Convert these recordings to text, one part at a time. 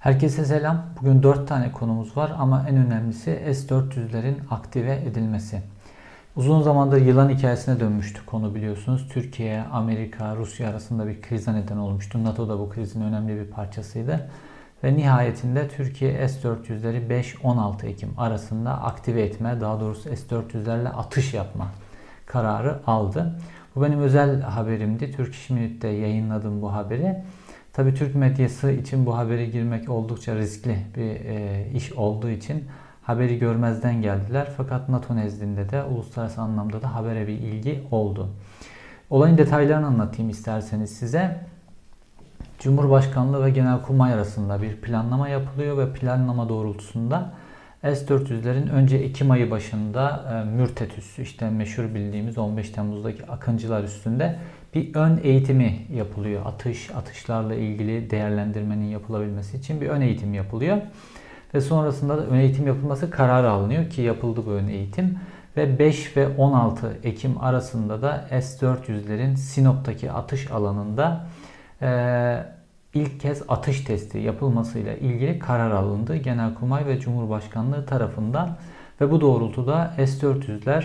Herkese selam. Bugün 4 tane konumuz var ama en önemlisi S-400'lerin aktive edilmesi. Uzun zamandır yılan hikayesine dönmüştü konu biliyorsunuz. Türkiye, Amerika, Rusya arasında bir krize neden olmuştu. NATO da bu krizin önemli bir parçasıydı. Ve nihayetinde Türkiye S-400'leri 5-16 Ekim arasında aktive etme, daha doğrusu S-400'lerle atış yapma kararı aldı. Bu benim özel haberimdi. Türk İş Minute'de yayınladım bu haberi. Tabii Türk medyası için bu haberi girmek oldukça riskli bir e, iş olduğu için haberi görmezden geldiler. Fakat NATO nezdinde de uluslararası anlamda da habere bir ilgi oldu. Olayın detaylarını anlatayım isterseniz size. Cumhurbaşkanlığı ve Genelkurmay arasında bir planlama yapılıyor ve planlama doğrultusunda S-400'lerin önce Ekim ayı başında e, Mürtet üssü işte meşhur bildiğimiz 15 Temmuz'daki Akıncılar üstünde bir ön eğitimi yapılıyor. Atış, atışlarla ilgili değerlendirmenin yapılabilmesi için bir ön eğitim yapılıyor. Ve sonrasında da ön eğitim yapılması kararı alınıyor ki yapıldı bu ön eğitim. Ve 5 ve 16 Ekim arasında da S-400'lerin Sinop'taki atış alanında e, ilk kez atış testi yapılmasıyla ilgili karar alındı. Genelkurmay ve Cumhurbaşkanlığı tarafından ve bu doğrultuda S-400'ler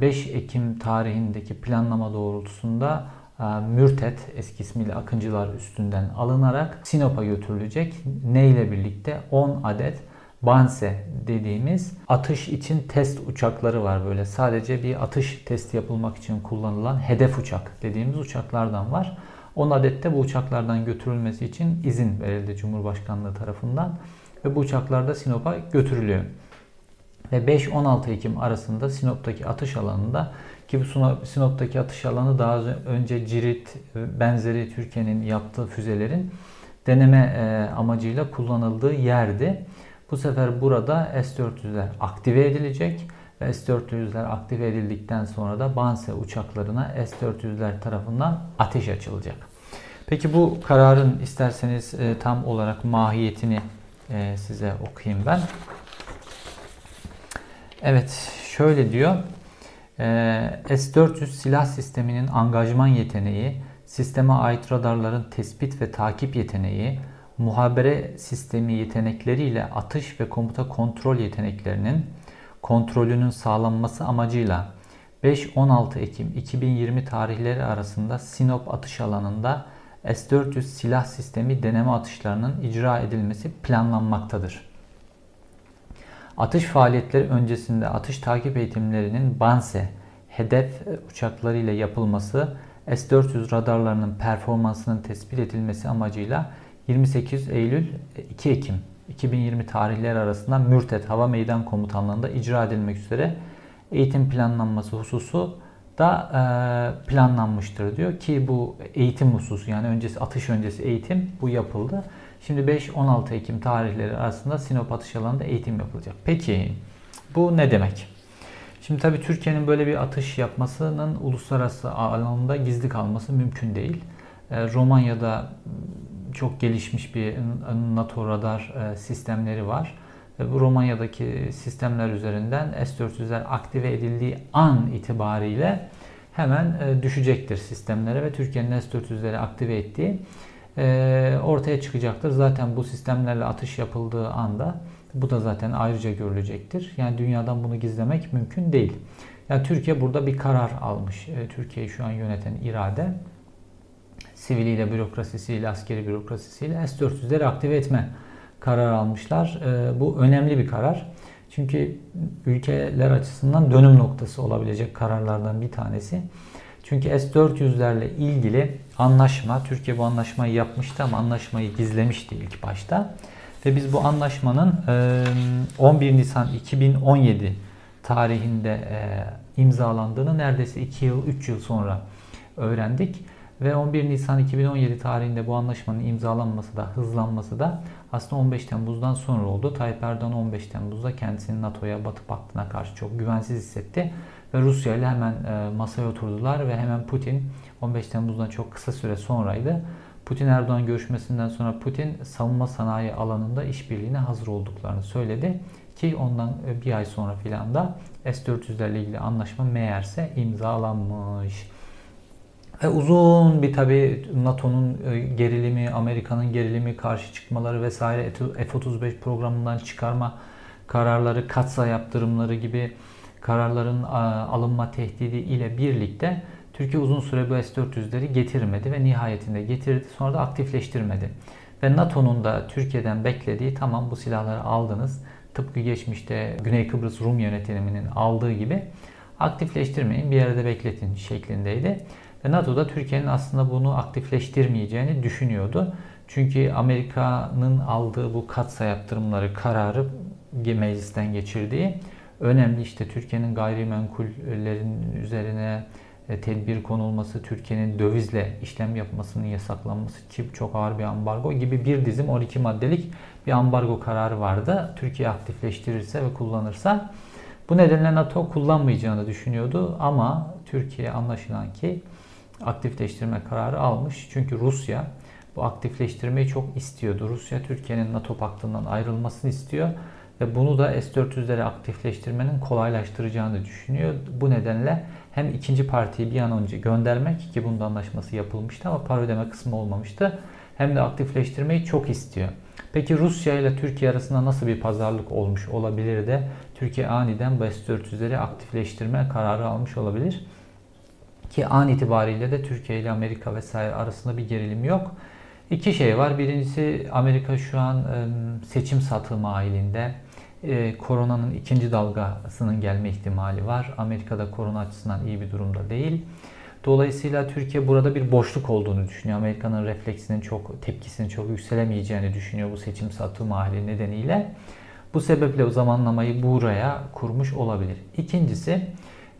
5 ee, Ekim tarihindeki planlama doğrultusunda e, Mürtet eski ismiyle Akıncılar üstünden alınarak Sinop'a götürülecek. Ne ile birlikte 10 adet Banse dediğimiz atış için test uçakları var böyle. Sadece bir atış testi yapılmak için kullanılan hedef uçak dediğimiz uçaklardan var. 10 adet de bu uçaklardan götürülmesi için izin verildi Cumhurbaşkanlığı tarafından ve bu uçaklar da Sinop'a götürülüyor ve 5-16 Ekim arasında Sinop'taki atış alanında ki bu Sinop'taki atış alanı daha önce Cirit benzeri Türkiye'nin yaptığı füzelerin deneme e, amacıyla kullanıldığı yerdi. Bu sefer burada S-400'ler aktive edilecek ve S-400'ler aktive edildikten sonra da Banse uçaklarına S-400'ler tarafından ateş açılacak. Peki bu kararın isterseniz e, tam olarak mahiyetini e, size okuyayım ben. Evet şöyle diyor. Ee, S-400 silah sisteminin angajman yeteneği, sisteme ait radarların tespit ve takip yeteneği, muhabere sistemi yetenekleriyle atış ve komuta kontrol yeteneklerinin kontrolünün sağlanması amacıyla 5-16 Ekim 2020 tarihleri arasında Sinop atış alanında S-400 silah sistemi deneme atışlarının icra edilmesi planlanmaktadır. Atış faaliyetleri öncesinde atış takip eğitimlerinin BANSE hedef uçaklarıyla yapılması S-400 radarlarının performansının tespit edilmesi amacıyla 28 Eylül 2 Ekim 2020 tarihleri arasında Mürtet Hava Meydan Komutanlığı'nda icra edilmek üzere eğitim planlanması hususu da e, planlanmıştır diyor ki bu eğitim hususu yani öncesi atış öncesi eğitim bu yapıldı. Şimdi 5-16 Ekim tarihleri arasında Sinop atış alanında eğitim yapılacak. Peki bu ne demek? Şimdi tabii Türkiye'nin böyle bir atış yapmasının uluslararası alanında gizli kalması mümkün değil. Ee, Romanya'da çok gelişmiş bir NATO radar e, sistemleri var. Ve bu Romanya'daki sistemler üzerinden S-400'ler aktive edildiği an itibariyle hemen e, düşecektir sistemlere ve Türkiye'nin S-400'leri aktive ettiği e, ortaya çıkacaktır. Zaten bu sistemlerle atış yapıldığı anda bu da zaten ayrıca görülecektir. Yani dünyadan bunu gizlemek mümkün değil. Yani Türkiye burada bir karar almış. Türkiye'yi şu an yöneten irade siviliyle, bürokrasisiyle, askeri bürokrasisiyle S-400'leri aktive etme kararı almışlar. E, bu önemli bir karar. Çünkü ülkeler açısından dönüm noktası olabilecek kararlardan bir tanesi. Çünkü S-400'lerle ilgili anlaşma, Türkiye bu anlaşmayı yapmıştı ama anlaşmayı gizlemişti ilk başta. Ve biz bu anlaşmanın 11 Nisan 2017 tarihinde imzalandığını neredeyse 2 yıl, 3 yıl sonra öğrendik. Ve 11 Nisan 2017 tarihinde bu anlaşmanın imzalanması da hızlanması da aslında 15 Temmuz'dan sonra oldu. Tayyip Erdoğan 15 Temmuz'da kendisini NATO'ya, Batı Paktı'na karşı çok güvensiz hissetti. Ve Rusya ile hemen e, masaya oturdular ve hemen Putin 15 Temmuz'dan çok kısa süre sonraydı. Putin Erdoğan görüşmesinden sonra Putin savunma sanayi alanında işbirliğine hazır olduklarını söyledi. Ki ondan e, bir ay sonra filan da S-400'lerle ilgili anlaşma meğerse imzalanmış. Ve uzun bir tabi NATO'nun e, gerilimi, Amerika'nın gerilimi, karşı çıkmaları vesaire F-35 programından çıkarma kararları, katsa yaptırımları gibi kararların alınma tehdidi ile birlikte Türkiye uzun süre bu S-400'leri getirmedi ve nihayetinde getirdi. Sonra da aktifleştirmedi. Ve NATO'nun da Türkiye'den beklediği tamam bu silahları aldınız. Tıpkı geçmişte Güney Kıbrıs Rum yönetiminin aldığı gibi aktifleştirmeyin bir yerde bekletin şeklindeydi. Ve NATO da Türkiye'nin aslında bunu aktifleştirmeyeceğini düşünüyordu. Çünkü Amerika'nın aldığı bu katsa yaptırımları kararı meclisten geçirdiği önemli işte Türkiye'nin gayrimenkullerin üzerine e, tedbir konulması, Türkiye'nin dövizle işlem yapmasının yasaklanması ki çok ağır bir ambargo gibi bir dizim 12 maddelik bir ambargo kararı vardı. Türkiye aktifleştirirse ve kullanırsa bu nedenle NATO kullanmayacağını düşünüyordu ama Türkiye anlaşılan ki aktifleştirme kararı almış. Çünkü Rusya bu aktifleştirmeyi çok istiyordu. Rusya Türkiye'nin NATO paktından ayrılmasını istiyor ve bunu da S-400'leri aktifleştirmenin kolaylaştıracağını düşünüyor. Bu nedenle hem ikinci partiyi bir an önce göndermek ki bunda anlaşması yapılmıştı ama para ödeme kısmı olmamıştı. Hem de aktifleştirmeyi çok istiyor. Peki Rusya ile Türkiye arasında nasıl bir pazarlık olmuş olabilir de Türkiye aniden bu S-400'leri aktifleştirme kararı almış olabilir? Ki an itibariyle de Türkiye ile Amerika vesaire arasında bir gerilim yok. İki şey var. Birincisi Amerika şu an seçim satımı halinde. E, koronanın ikinci dalgasının gelme ihtimali var. Amerika'da korona açısından iyi bir durumda değil. Dolayısıyla Türkiye burada bir boşluk olduğunu düşünüyor. Amerika'nın refleksinin çok, tepkisinin çok yükselemeyeceğini düşünüyor bu seçim satım hali nedeniyle. Bu sebeple o zamanlamayı buraya kurmuş olabilir. İkincisi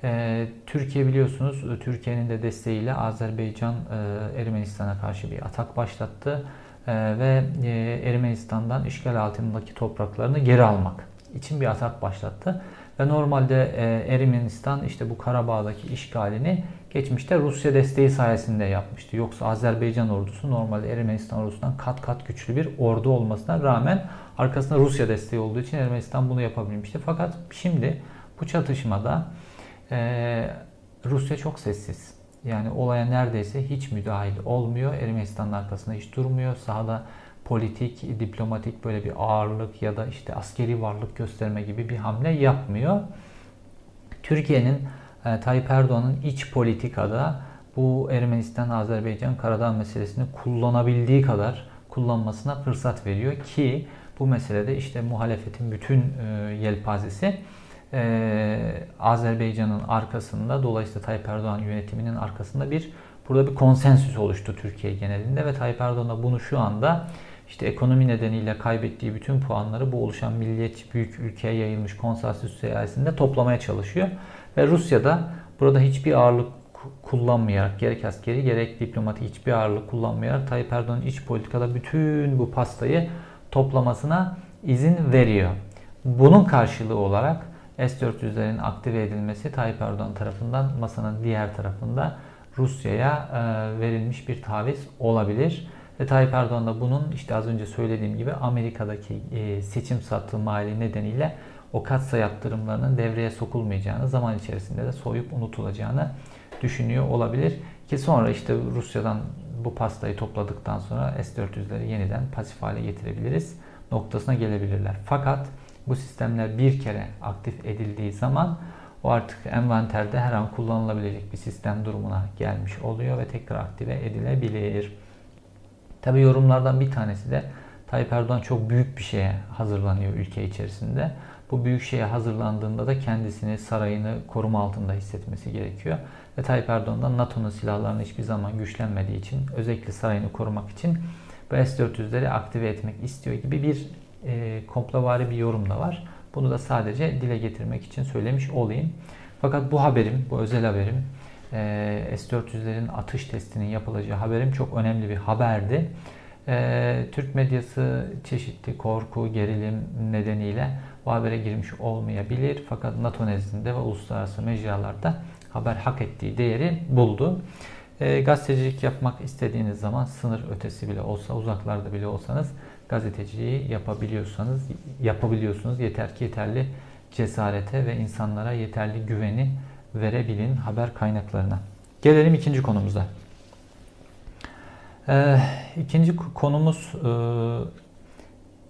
e, Türkiye biliyorsunuz Türkiye'nin de desteğiyle Azerbaycan e, Ermenistan'a karşı bir atak başlattı e, ve Ermenistan'dan işgal altındaki topraklarını geri almak için bir atak başlattı. Ve normalde Ermenistan işte bu Karabağ'daki işgalini geçmişte Rusya desteği sayesinde yapmıştı. Yoksa Azerbaycan ordusu normalde Ermenistan ordusundan kat kat güçlü bir ordu olmasına rağmen arkasında Rusya desteği olduğu için Ermenistan bunu yapabilmişti. Fakat şimdi bu çatışmada ee, Rusya çok sessiz. Yani olaya neredeyse hiç müdahil olmuyor. Ermenistan'ın arkasında hiç durmuyor. Sahada politik, diplomatik böyle bir ağırlık ya da işte askeri varlık gösterme gibi bir hamle yapmıyor. Türkiye'nin e, Tayyip Erdoğan'ın iç politikada bu Ermenistan-Azerbaycan Karadağ meselesini kullanabildiği kadar kullanmasına fırsat veriyor ki bu meselede işte muhalefetin bütün e, yelpazesi e, Azerbaycan'ın arkasında dolayısıyla Tayyip Erdoğan yönetiminin arkasında bir burada bir konsensüs oluştu Türkiye genelinde ve Tayyip Erdoğan da bunu şu anda işte ekonomi nedeniyle kaybettiği bütün puanları bu oluşan milliyetçi büyük ülkeye yayılmış konsensüs sayesinde toplamaya çalışıyor. Ve Rusya da burada hiçbir ağırlık kullanmayarak gerek askeri gerek diplomatik hiçbir ağırlık kullanmayarak Tayyip Erdoğan'ın iç politikada bütün bu pastayı toplamasına izin veriyor. Bunun karşılığı olarak S-400'lerin aktive edilmesi Tayyip Erdoğan tarafından masanın diğer tarafında Rusya'ya e, verilmiş bir taviz olabilir. Ve Tayyip Erdoğan da bunun işte az önce söylediğim gibi Amerika'daki e, seçim sattığı mali nedeniyle o katsa yaptırımlarının devreye sokulmayacağını, zaman içerisinde de soyup unutulacağını düşünüyor olabilir. Ki sonra işte Rusya'dan bu pastayı topladıktan sonra S-400'leri yeniden pasif hale getirebiliriz noktasına gelebilirler. Fakat bu sistemler bir kere aktif edildiği zaman o artık envanterde her an kullanılabilecek bir sistem durumuna gelmiş oluyor ve tekrar aktive edilebilir. Tabi yorumlardan bir tanesi de Tayyip Erdoğan çok büyük bir şeye hazırlanıyor ülke içerisinde. Bu büyük şeye hazırlandığında da kendisini sarayını koruma altında hissetmesi gerekiyor. Ve Tayyip Erdoğan da NATO'nun silahlarını hiçbir zaman güçlenmediği için özellikle sarayını korumak için bu S-400'leri aktive etmek istiyor gibi bir e, komplavari bir yorum da var. Bunu da sadece dile getirmek için söylemiş olayım. Fakat bu haberim, bu özel haberim, e, S-400'lerin atış testinin yapılacağı haberim çok önemli bir haberdi. E, Türk medyası çeşitli korku, gerilim nedeniyle bu habere girmiş olmayabilir. Fakat NATO nezdinde ve uluslararası mecralarda haber hak ettiği değeri buldu. E, gazetecilik yapmak istediğiniz zaman sınır ötesi bile olsa, uzaklarda bile olsanız gazeteciliği yapabiliyorsanız yapabiliyorsunuz. Yeter ki yeterli cesarete ve insanlara yeterli güveni verebilin haber kaynaklarına. Gelelim ikinci konumuza. Ee, ikinci konumuz e,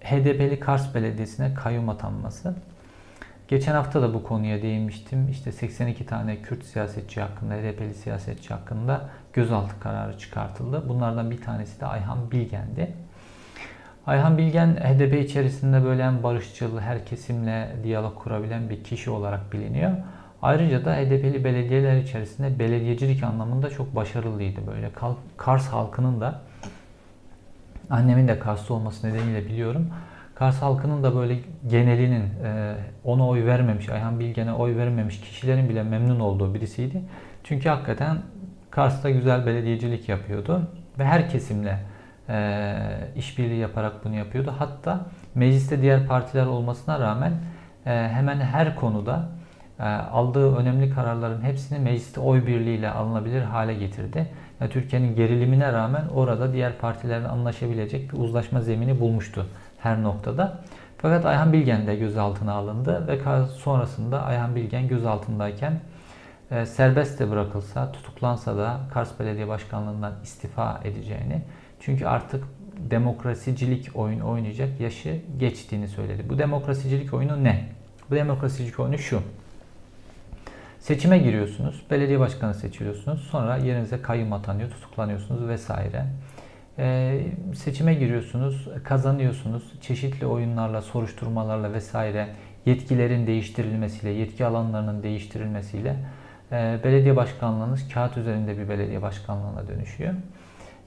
HDP'li Kars Belediyesi'ne kayyum atanması. Geçen hafta da bu konuya değinmiştim. İşte 82 tane Kürt siyasetçi hakkında, HDP'li siyasetçi hakkında gözaltı kararı çıkartıldı. Bunlardan bir tanesi de Ayhan Bilgen'di. Ayhan Bilgen HDP içerisinde böyle barışçıl, her kesimle diyalog kurabilen bir kişi olarak biliniyor. Ayrıca da HDP'li belediyeler içerisinde belediyecilik anlamında çok başarılıydı. Böyle Kars halkının da annemin de Karslı olması nedeniyle biliyorum. Kars halkının da böyle genelinin e, ona oy vermemiş, Ayhan Bilgen'e oy vermemiş kişilerin bile memnun olduğu birisiydi. Çünkü hakikaten Kars'ta güzel belediyecilik yapıyordu ve her kesimle e, işbirliği yaparak bunu yapıyordu. Hatta mecliste diğer partiler olmasına rağmen e, hemen her konuda e, aldığı önemli kararların hepsini mecliste oy birliğiyle alınabilir hale getirdi. Yani Türkiye'nin gerilimine rağmen orada diğer partilerin anlaşabilecek bir uzlaşma zemini bulmuştu her noktada. Fakat Ayhan Bilgen de gözaltına alındı ve sonrasında Ayhan Bilgen gözaltındayken e, serbest de bırakılsa, tutuklansa da Kars Belediye Başkanlığından istifa edeceğini çünkü artık demokrasicilik oyun oynayacak yaşı geçtiğini söyledi. Bu demokrasicilik oyunu ne? Bu demokrasicilik oyunu şu. Seçime giriyorsunuz, belediye başkanı seçiliyorsunuz, sonra yerinize kayyum atanıyor, tutuklanıyorsunuz vesaire. Ee, seçime giriyorsunuz, kazanıyorsunuz, çeşitli oyunlarla, soruşturmalarla vesaire yetkilerin değiştirilmesiyle, yetki alanlarının değiştirilmesiyle e, belediye başkanlığınız kağıt üzerinde bir belediye başkanlığına dönüşüyor.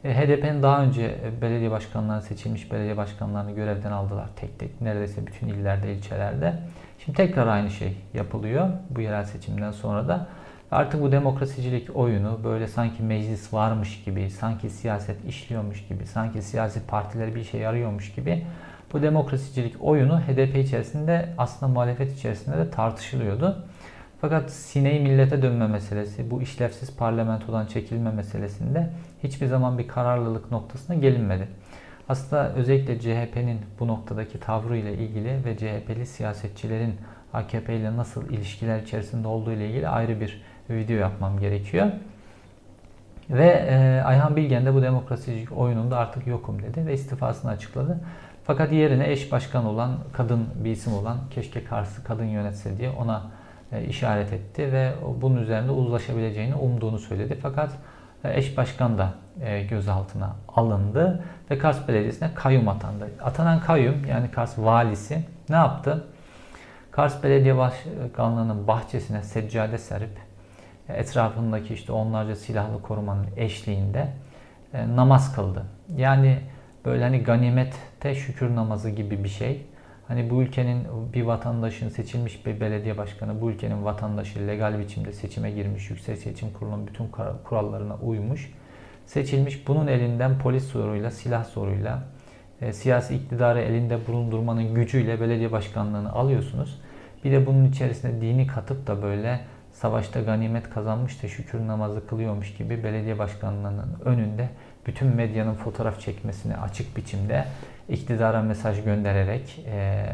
E, HDP'nin daha önce e, belediye başkanlarını seçilmiş belediye başkanlarını görevden aldılar tek tek neredeyse bütün illerde, ilçelerde. Şimdi tekrar aynı şey yapılıyor bu yerel seçimden sonra da. Artık bu demokrasicilik oyunu böyle sanki meclis varmış gibi, sanki siyaset işliyormuş gibi, sanki siyasi partiler bir şey yarıyormuş gibi bu demokrasicilik oyunu HDP içerisinde aslında muhalefet içerisinde de tartışılıyordu. Fakat sineği millete dönme meselesi, bu işlevsiz parlamentodan çekilme meselesinde hiçbir zaman bir kararlılık noktasına gelinmedi. Aslında özellikle CHP'nin bu noktadaki tavrı ile ilgili ve CHP'li siyasetçilerin AKP ile nasıl ilişkiler içerisinde olduğu ile ilgili ayrı bir video yapmam gerekiyor. Ve e, Ayhan Bilgen de bu demokrasicilik oyununda artık yokum dedi ve istifasını açıkladı. Fakat yerine eş başkan olan kadın bir isim olan keşke Kars'ı kadın yönetse diye ona işaret etti ve bunun üzerinde uzlaşabileceğini umduğunu söyledi. Fakat e, eş başkan da e, gözaltına alındı ve Kars Belediyesi'ne kayyum atandı. Atanan kayyum yani Kars valisi ne yaptı? Kars Belediye Başkanlığı'nın bahçesine seccade serip etrafındaki işte onlarca silahlı korumanın eşliğinde namaz kıldı. Yani böyle hani ganimette şükür namazı gibi bir şey. Hani bu ülkenin bir vatandaşın seçilmiş bir belediye başkanı bu ülkenin vatandaşı legal biçimde seçime girmiş, Yüksek Seçim Kurulu'nun bütün kurallarına uymuş, seçilmiş. Bunun elinden polis zoruyla, silah zoruyla, e, siyasi iktidarı elinde bulundurmanın gücüyle belediye başkanlığını alıyorsunuz. Bir de bunun içerisine dini katıp da böyle savaşta ganimet kazanmış da şükür namazı kılıyormuş gibi belediye başkanlığının önünde bütün medyanın fotoğraf çekmesini açık biçimde iktidara mesaj göndererek e,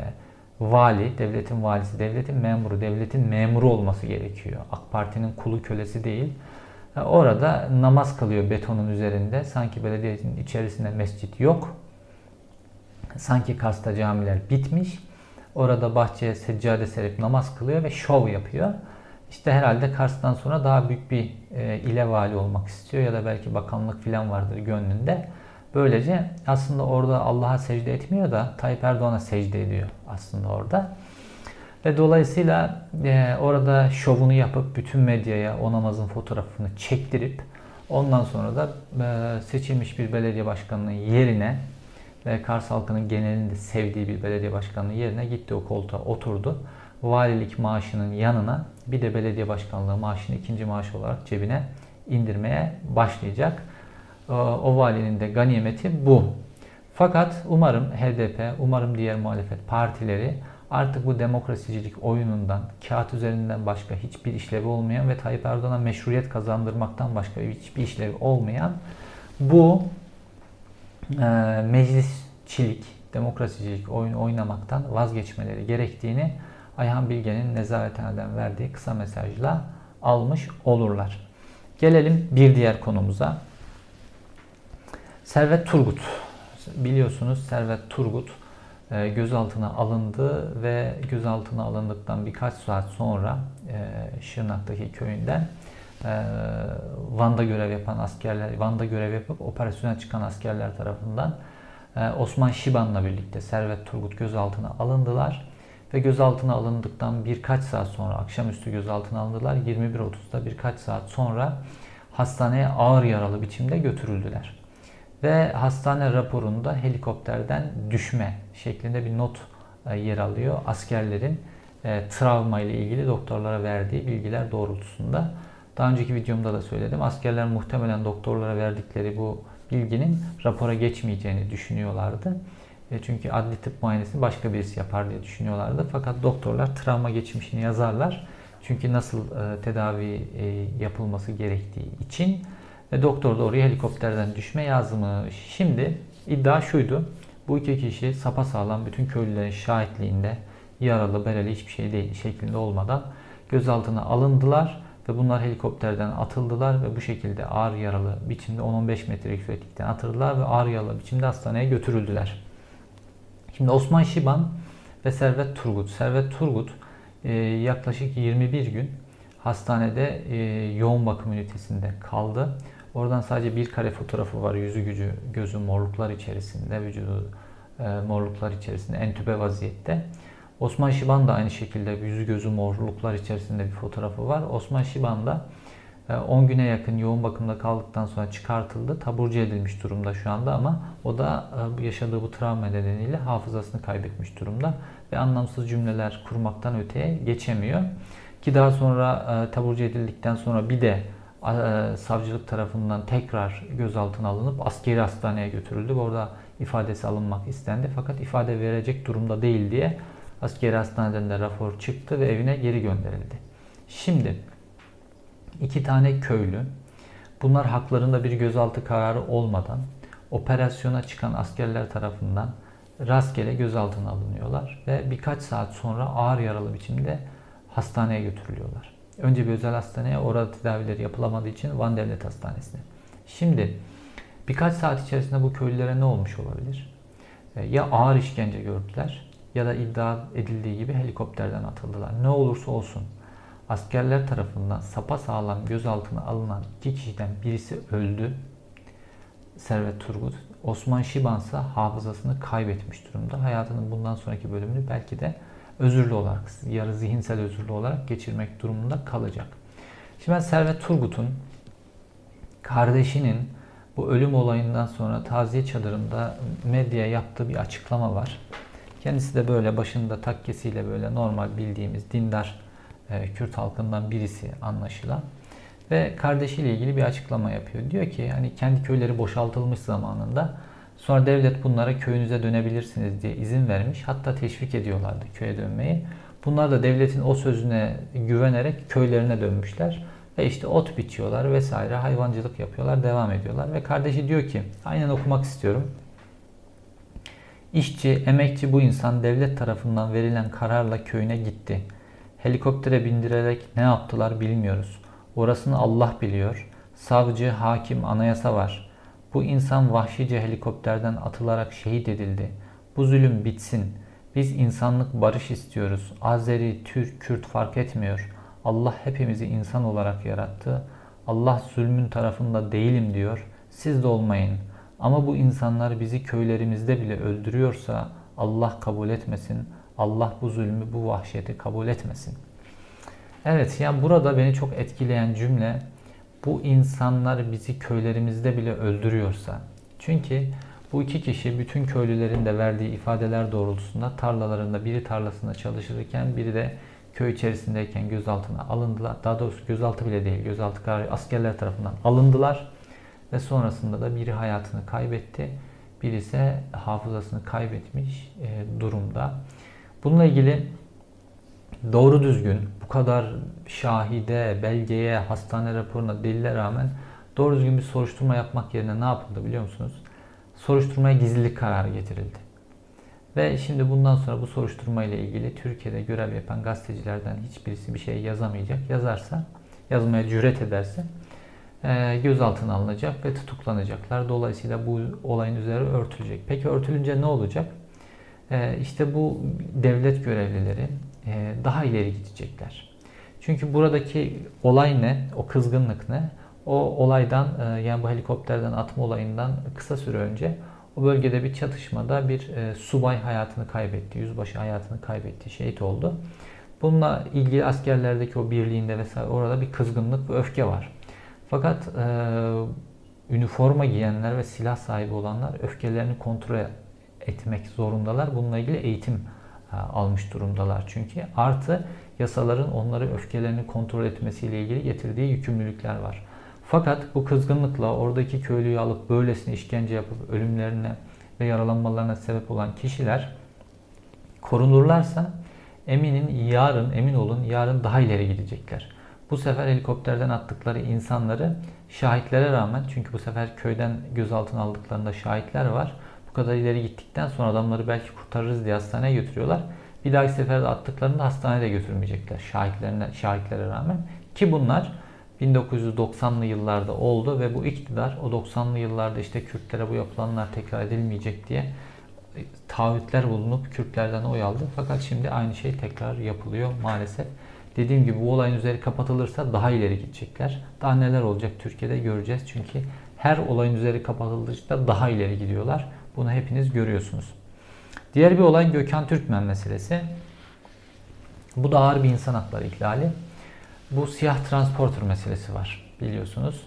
vali, devletin valisi, devletin memuru, devletin memuru olması gerekiyor. AK Parti'nin kulu kölesi değil. E, orada namaz kılıyor betonun üzerinde. Sanki belediyenin içerisinde mescit yok. Sanki Kars'ta camiler bitmiş. Orada bahçeye seccade serip namaz kılıyor ve şov yapıyor. İşte herhalde Kars'tan sonra daha büyük bir e, ile vali olmak istiyor ya da belki bakanlık falan vardır gönlünde. Böylece aslında orada Allah'a secde etmiyor da Tayyip Erdoğan'a secde ediyor aslında orada. Ve dolayısıyla e, orada şovunu yapıp bütün medyaya o namazın fotoğrafını çektirip ondan sonra da e, seçilmiş bir belediye başkanının yerine ve Kars halkının genelinde sevdiği bir belediye başkanının yerine gitti o koltuğa oturdu. Valilik maaşının yanına bir de belediye başkanlığı maaşını ikinci maaş olarak cebine indirmeye başlayacak. Ee, o valinin de ganimeti bu. Fakat umarım HDP, umarım diğer muhalefet partileri artık bu demokrasicilik oyunundan, kağıt üzerinden başka hiçbir işlevi olmayan ve Tayyip Erdoğan'a meşruiyet kazandırmaktan başka hiçbir işlevi olmayan bu e, meclisçilik, demokrasicilik oyunu oynamaktan vazgeçmeleri gerektiğini Ayhan Bilge'nin nezarethaneden verdiği kısa mesajla almış olurlar. Gelelim bir diğer konumuza. Servet Turgut. Biliyorsunuz Servet Turgut e, gözaltına alındı ve gözaltına alındıktan birkaç saat sonra e, Şırnak'taki köyünden e, Van'da görev yapan askerler, Van'da görev yapıp operasyona çıkan askerler tarafından Osman Şiban'la birlikte Servet Turgut gözaltına alındılar. Ve gözaltına alındıktan birkaç saat sonra, akşamüstü gözaltına alındılar. 21.30'da birkaç saat sonra hastaneye ağır yaralı biçimde götürüldüler. Ve hastane raporunda helikopterden düşme şeklinde bir not e, yer alıyor. Askerlerin e, travma ile ilgili doktorlara verdiği bilgiler doğrultusunda. Daha önceki videomda da söyledim. Askerler muhtemelen doktorlara verdikleri bu bilginin rapora geçmeyeceğini düşünüyorlardı. E, çünkü adli tıp muayenesini başka birisi yapar diye düşünüyorlardı. Fakat doktorlar travma geçmişini yazarlar. Çünkü nasıl tedavi yapılması gerektiği için doktor da oraya helikopterden düşme yazmış. Şimdi iddia şuydu. Bu iki kişi sapasağlam bütün köylülerin şahitliğinde yaralı, bereli hiçbir şey değil şeklinde olmadan gözaltına alındılar ve bunlar helikopterden atıldılar ve bu şekilde ağır yaralı biçimde 10-15 metre yükseklikten atıldılar ve ağır yaralı biçimde hastaneye götürüldüler. Şimdi Osman Şiban ve Servet Turgut. Servet Turgut e, yaklaşık 21 gün hastanede e, yoğun bakım ünitesinde kaldı. Oradan sadece bir kare fotoğrafı var. Yüzü gücü, gözü morluklar içerisinde, vücudu e, morluklar içerisinde, entübe vaziyette. Osman Şiban da aynı şekilde yüzü gözü morluklar içerisinde bir fotoğrafı var. Osman Şiban da 10 e, güne yakın yoğun bakımda kaldıktan sonra çıkartıldı. Taburcu edilmiş durumda şu anda ama o da e, yaşadığı bu travma nedeniyle hafızasını kaybetmiş durumda ve anlamsız cümleler kurmaktan öteye geçemiyor. Ki daha sonra e, taburcu edildikten sonra bir de savcılık tarafından tekrar gözaltına alınıp askeri hastaneye götürüldü. Orada ifadesi alınmak istendi fakat ifade verecek durumda değil diye askeri hastaneden de rapor çıktı ve evine geri gönderildi. Şimdi iki tane köylü bunlar haklarında bir gözaltı kararı olmadan operasyona çıkan askerler tarafından rastgele gözaltına alınıyorlar ve birkaç saat sonra ağır yaralı biçimde hastaneye götürülüyorlar. Önce bir özel hastaneye, orada tedavileri yapılamadığı için Van Devlet Hastanesi'ne. Şimdi birkaç saat içerisinde bu köylülere ne olmuş olabilir? E, ya ağır işkence gördüler ya da iddia edildiği gibi helikopterden atıldılar. Ne olursa olsun askerler tarafından sapa sağlam gözaltına alınan iki kişiden birisi öldü. Servet Turgut. Osman Şiban ise hafızasını kaybetmiş durumda. Hayatının bundan sonraki bölümünü belki de özürlü olarak, yarı zihinsel özürlü olarak geçirmek durumunda kalacak. Şimdi ben Servet Turgut'un kardeşinin bu ölüm olayından sonra taziye çadırında medyaya yaptığı bir açıklama var. Kendisi de böyle başında takkesiyle böyle normal bildiğimiz dindar Kürt halkından birisi anlaşılan ve kardeşiyle ilgili bir açıklama yapıyor. Diyor ki hani kendi köyleri boşaltılmış zamanında Sonra devlet bunlara köyünüze dönebilirsiniz diye izin vermiş. Hatta teşvik ediyorlardı köye dönmeyi. Bunlar da devletin o sözüne güvenerek köylerine dönmüşler. Ve işte ot biçiyorlar vesaire hayvancılık yapıyorlar, devam ediyorlar. Ve kardeşi diyor ki, aynen okumak istiyorum. İşçi, emekçi bu insan devlet tarafından verilen kararla köyüne gitti. Helikoptere bindirerek ne yaptılar bilmiyoruz. Orasını Allah biliyor. Savcı, hakim, anayasa var. Bu insan vahşice helikopterden atılarak şehit edildi. Bu zulüm bitsin. Biz insanlık barış istiyoruz. Azeri, Türk, Kürt fark etmiyor. Allah hepimizi insan olarak yarattı. Allah zulmün tarafında değilim diyor. Siz de olmayın. Ama bu insanlar bizi köylerimizde bile öldürüyorsa Allah kabul etmesin. Allah bu zulmü, bu vahşeti kabul etmesin. Evet ya burada beni çok etkileyen cümle bu insanlar bizi köylerimizde bile öldürüyorsa, çünkü bu iki kişi bütün köylülerin de verdiği ifadeler doğrultusunda tarlalarında biri tarlasında çalışırken biri de köy içerisindeyken gözaltına alındılar. Daha doğrusu gözaltı bile değil, gözaltı kararı askerler tarafından alındılar ve sonrasında da biri hayatını kaybetti, biri ise hafızasını kaybetmiş e, durumda. Bununla ilgili doğru düzgün bu kadar şahide, belgeye, hastane raporuna, delile rağmen doğru düzgün bir soruşturma yapmak yerine ne yapıldı biliyor musunuz? Soruşturmaya gizlilik kararı getirildi. Ve şimdi bundan sonra bu soruşturma ile ilgili Türkiye'de görev yapan gazetecilerden hiçbirisi bir şey yazamayacak. Yazarsa, yazmaya cüret ederse e, gözaltına alınacak ve tutuklanacaklar. Dolayısıyla bu olayın üzeri örtülecek. Peki örtülünce ne olacak? E, işte bu devlet görevlileri e, daha ileri gidecekler. Çünkü buradaki olay ne? O kızgınlık ne? O olaydan yani bu helikopterden atma olayından kısa süre önce o bölgede bir çatışmada bir subay hayatını kaybetti, yüzbaşı hayatını kaybetti, şehit oldu. Bununla ilgili askerlerdeki o birliğinde vesaire orada bir kızgınlık ve öfke var. Fakat e, üniforma giyenler ve silah sahibi olanlar öfkelerini kontrol etmek zorundalar. Bununla ilgili eğitim e, almış durumdalar çünkü. Artı yasaların onları öfkelerini kontrol etmesiyle ilgili getirdiği yükümlülükler var. Fakat bu kızgınlıkla oradaki köylüyü alıp böylesine işkence yapıp ölümlerine ve yaralanmalarına sebep olan kişiler korunurlarsa eminin yarın, emin olun yarın daha ileri gidecekler. Bu sefer helikopterden attıkları insanları şahitlere rağmen çünkü bu sefer köyden gözaltına aldıklarında şahitler var. Bu kadar ileri gittikten sonra adamları belki kurtarırız diye hastaneye götürüyorlar. Bir dahaki seferde attıklarında hastaneye de götürmeyecekler şahitlerine, şahitlere rağmen. Ki bunlar 1990'lı yıllarda oldu ve bu iktidar o 90'lı yıllarda işte Kürtlere bu yapılanlar tekrar edilmeyecek diye taahhütler bulunup Kürtlerden oy aldı. Fakat şimdi aynı şey tekrar yapılıyor maalesef. Dediğim gibi bu olayın üzeri kapatılırsa daha ileri gidecekler. Daha neler olacak Türkiye'de göreceğiz. Çünkü her olayın üzeri kapatıldıkça daha ileri gidiyorlar. Bunu hepiniz görüyorsunuz. Diğer bir olay Gökhan Türkmen meselesi. Bu da ağır bir insan hakları ihlali. Bu siyah transporter meselesi var biliyorsunuz.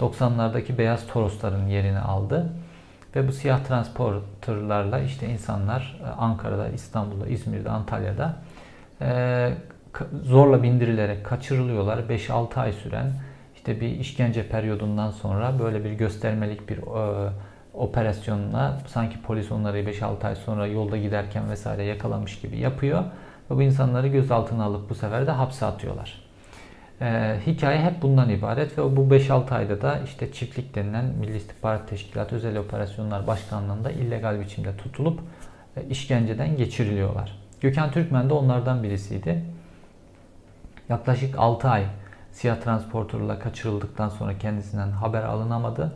90'lardaki beyaz Torosların yerini aldı. Ve bu siyah transporterlarla işte insanlar e, Ankara'da, İstanbul'da, İzmir'de, Antalya'da e, zorla bindirilerek kaçırılıyorlar. 5-6 ay süren işte bir işkence periyodundan sonra böyle bir göstermelik bir e, operasyonla sanki polis onları 5-6 ay sonra yolda giderken vesaire yakalamış gibi yapıyor. Ve bu insanları gözaltına alıp bu sefer de hapse atıyorlar. Ee, hikaye hep bundan ibaret ve bu 5-6 ayda da işte çiftlik denilen Milli İstihbarat Teşkilatı Özel Operasyonlar Başkanlığı'nda illegal biçimde tutulup e, işkenceden geçiriliyorlar. Gökhan Türkmen de onlardan birisiydi. Yaklaşık 6 ay siyah transporterla kaçırıldıktan sonra kendisinden haber alınamadı.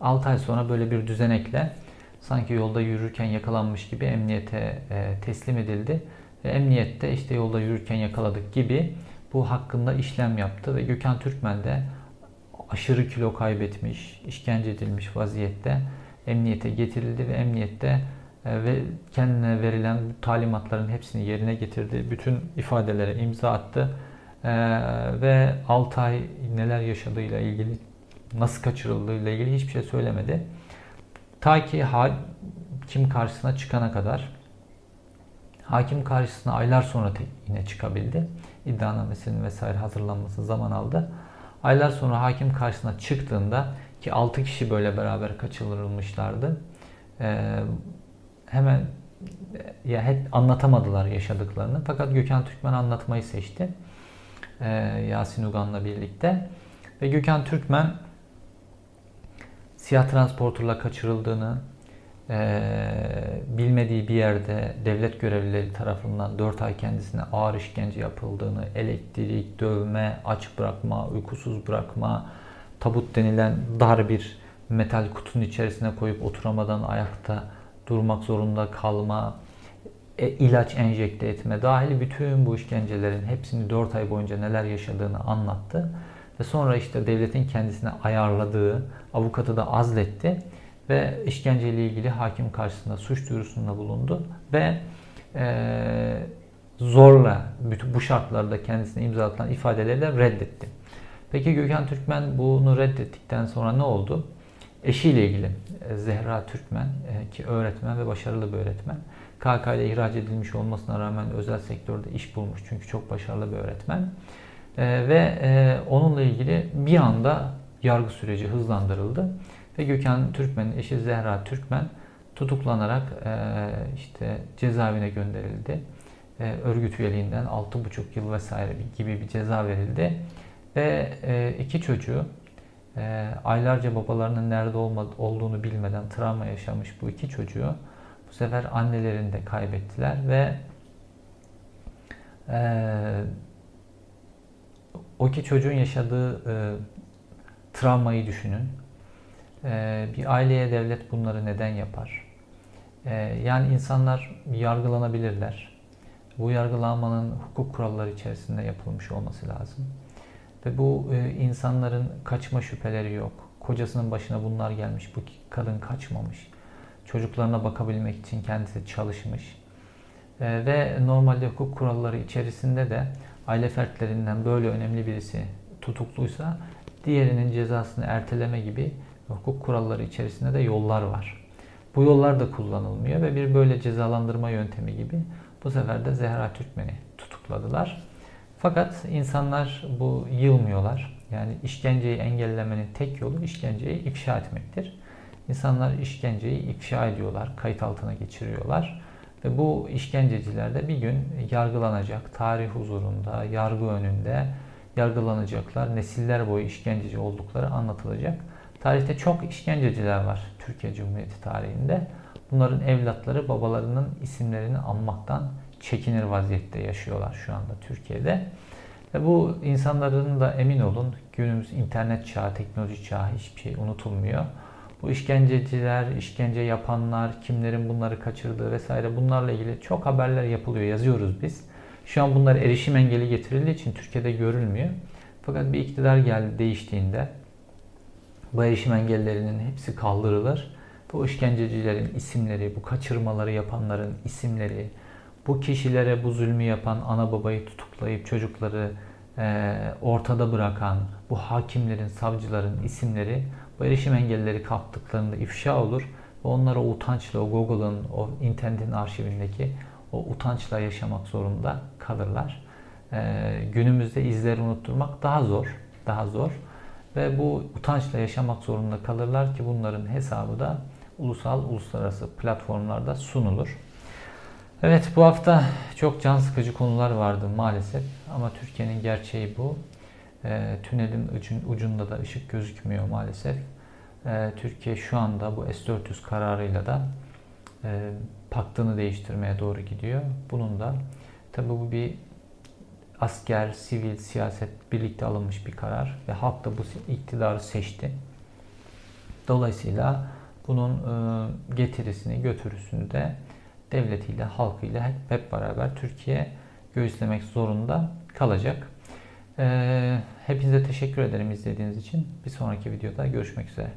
6 ay sonra böyle bir düzenekle sanki yolda yürürken yakalanmış gibi emniyete e, teslim edildi. Ve emniyette işte yolda yürürken yakaladık gibi bu hakkında işlem yaptı ve Gökhan Türkmen de aşırı kilo kaybetmiş, işkence edilmiş vaziyette emniyete getirildi ve emniyette e, ve kendine verilen talimatların hepsini yerine getirdi. Bütün ifadelere imza attı. E, ve 6 ay neler yaşadığıyla ilgili, nasıl kaçırıldığıyla ilgili hiçbir şey söylemedi. Ta ki hakim karşısına çıkana kadar hakim karşısına aylar sonra yine çıkabildi iddianamesinin vesaire hazırlanması zaman aldı. Aylar sonra hakim karşısına çıktığında ki 6 kişi böyle beraber kaçırılmışlardı. Ee, hemen ya hep anlatamadılar yaşadıklarını. Fakat Gökhan Türkmen anlatmayı seçti. Ee, Yasin Ugan'la birlikte. Ve Gökhan Türkmen siyah transporterla kaçırıldığını, e, bilmediği bir yerde devlet görevlileri tarafından 4 ay kendisine ağır işkence yapıldığını, elektrik, dövme, aç bırakma, uykusuz bırakma, tabut denilen dar bir metal kutunun içerisine koyup oturamadan ayakta durmak zorunda kalma, e, ilaç enjekte etme dahil bütün bu işkencelerin hepsini 4 ay boyunca neler yaşadığını anlattı. Ve sonra işte devletin kendisine ayarladığı avukatı da azletti ve işkenceyle ilgili hakim karşısında suç duyurusunda bulundu ve e, zorla bütün bu şartlarda kendisine imzalatılan ifadeleri de reddetti. Peki Gökhan Türkmen bunu reddettikten sonra ne oldu? Eşiyle ilgili e, Zehra Türkmen e, ki öğretmen ve başarılı bir öğretmen. KK ile ihraç edilmiş olmasına rağmen özel sektörde iş bulmuş çünkü çok başarılı bir öğretmen. E, ve onunla ilgili bir anda yargı süreci hızlandırıldı ve Gökhan Türkmen'in eşi Zehra Türkmen tutuklanarak e, işte cezaevine gönderildi. E, örgüt üyeliğinden 6,5 yıl vesaire gibi bir ceza verildi. Ve e, iki çocuğu e, aylarca babalarının nerede olduğunu bilmeden travma yaşamış bu iki çocuğu bu sefer annelerini de kaybettiler ve e, o iki çocuğun yaşadığı e, travmayı düşünün. E, bir aileye devlet bunları neden yapar? E, yani insanlar yargılanabilirler. Bu yargılanmanın hukuk kuralları içerisinde yapılmış olması lazım. Ve bu e, insanların kaçma şüpheleri yok. Kocasının başına bunlar gelmiş, bu kadın kaçmamış. Çocuklarına bakabilmek için kendisi çalışmış. E, ve normalde hukuk kuralları içerisinde de aile fertlerinden böyle önemli birisi tutukluysa diğerinin cezasını erteleme gibi hukuk kuralları içerisinde de yollar var. Bu yollar da kullanılmıyor ve bir böyle cezalandırma yöntemi gibi bu sefer de Zehra Türkmen'i tutukladılar. Fakat insanlar bu yılmıyorlar. Yani işkenceyi engellemenin tek yolu işkenceyi ifşa etmektir. İnsanlar işkenceyi ifşa ediyorlar, kayıt altına geçiriyorlar. Ve bu işkenceciler de bir gün yargılanacak, tarih huzurunda, yargı önünde yargılanacaklar. Nesiller boyu işkenceci oldukları anlatılacak. Tarihte çok işkenceciler var Türkiye Cumhuriyeti tarihinde. Bunların evlatları babalarının isimlerini anmaktan çekinir vaziyette yaşıyorlar şu anda Türkiye'de. Ve bu insanların da emin olun günümüz internet çağı, teknoloji çağı hiçbir şey unutulmuyor. Bu işkenceciler, işkence yapanlar, kimlerin bunları kaçırdığı vesaire bunlarla ilgili çok haberler yapılıyor, yazıyoruz biz. Şu an bunlar erişim engeli getirildiği için Türkiye'de görülmüyor. Fakat bir iktidar geldi değiştiğinde bu erişim engellerinin hepsi kaldırılır. Bu işkencecilerin isimleri, bu kaçırmaları yapanların isimleri, bu kişilere bu zulmü yapan ana babayı tutuklayıp çocukları e, ortada bırakan bu hakimlerin, savcıların isimleri bu erişim engelleri kaptıklarında ifşa olur ve onlara o utançla, o Google'ın, o internetin arşivindeki o utançla yaşamak zorunda kalırlar. E, günümüzde izleri unutturmak daha zor, daha zor ve bu utançla yaşamak zorunda kalırlar ki bunların hesabı da ulusal, uluslararası platformlarda sunulur. Evet bu hafta çok can sıkıcı konular vardı maalesef ama Türkiye'nin gerçeği bu. E, tünelin ucun, ucunda da ışık gözükmüyor maalesef. E, Türkiye şu anda bu S-400 kararıyla da e, paktını değiştirmeye doğru gidiyor. Bunun da tabi bu bir asker, sivil, siyaset birlikte alınmış bir karar ve halk da bu iktidarı seçti. Dolayısıyla bunun e, getirisini, götürüsünü de devletiyle, halkıyla hep beraber Türkiye göğüslemek zorunda kalacak. Ee, hepinize teşekkür ederim izlediğiniz için. Bir sonraki videoda görüşmek üzere.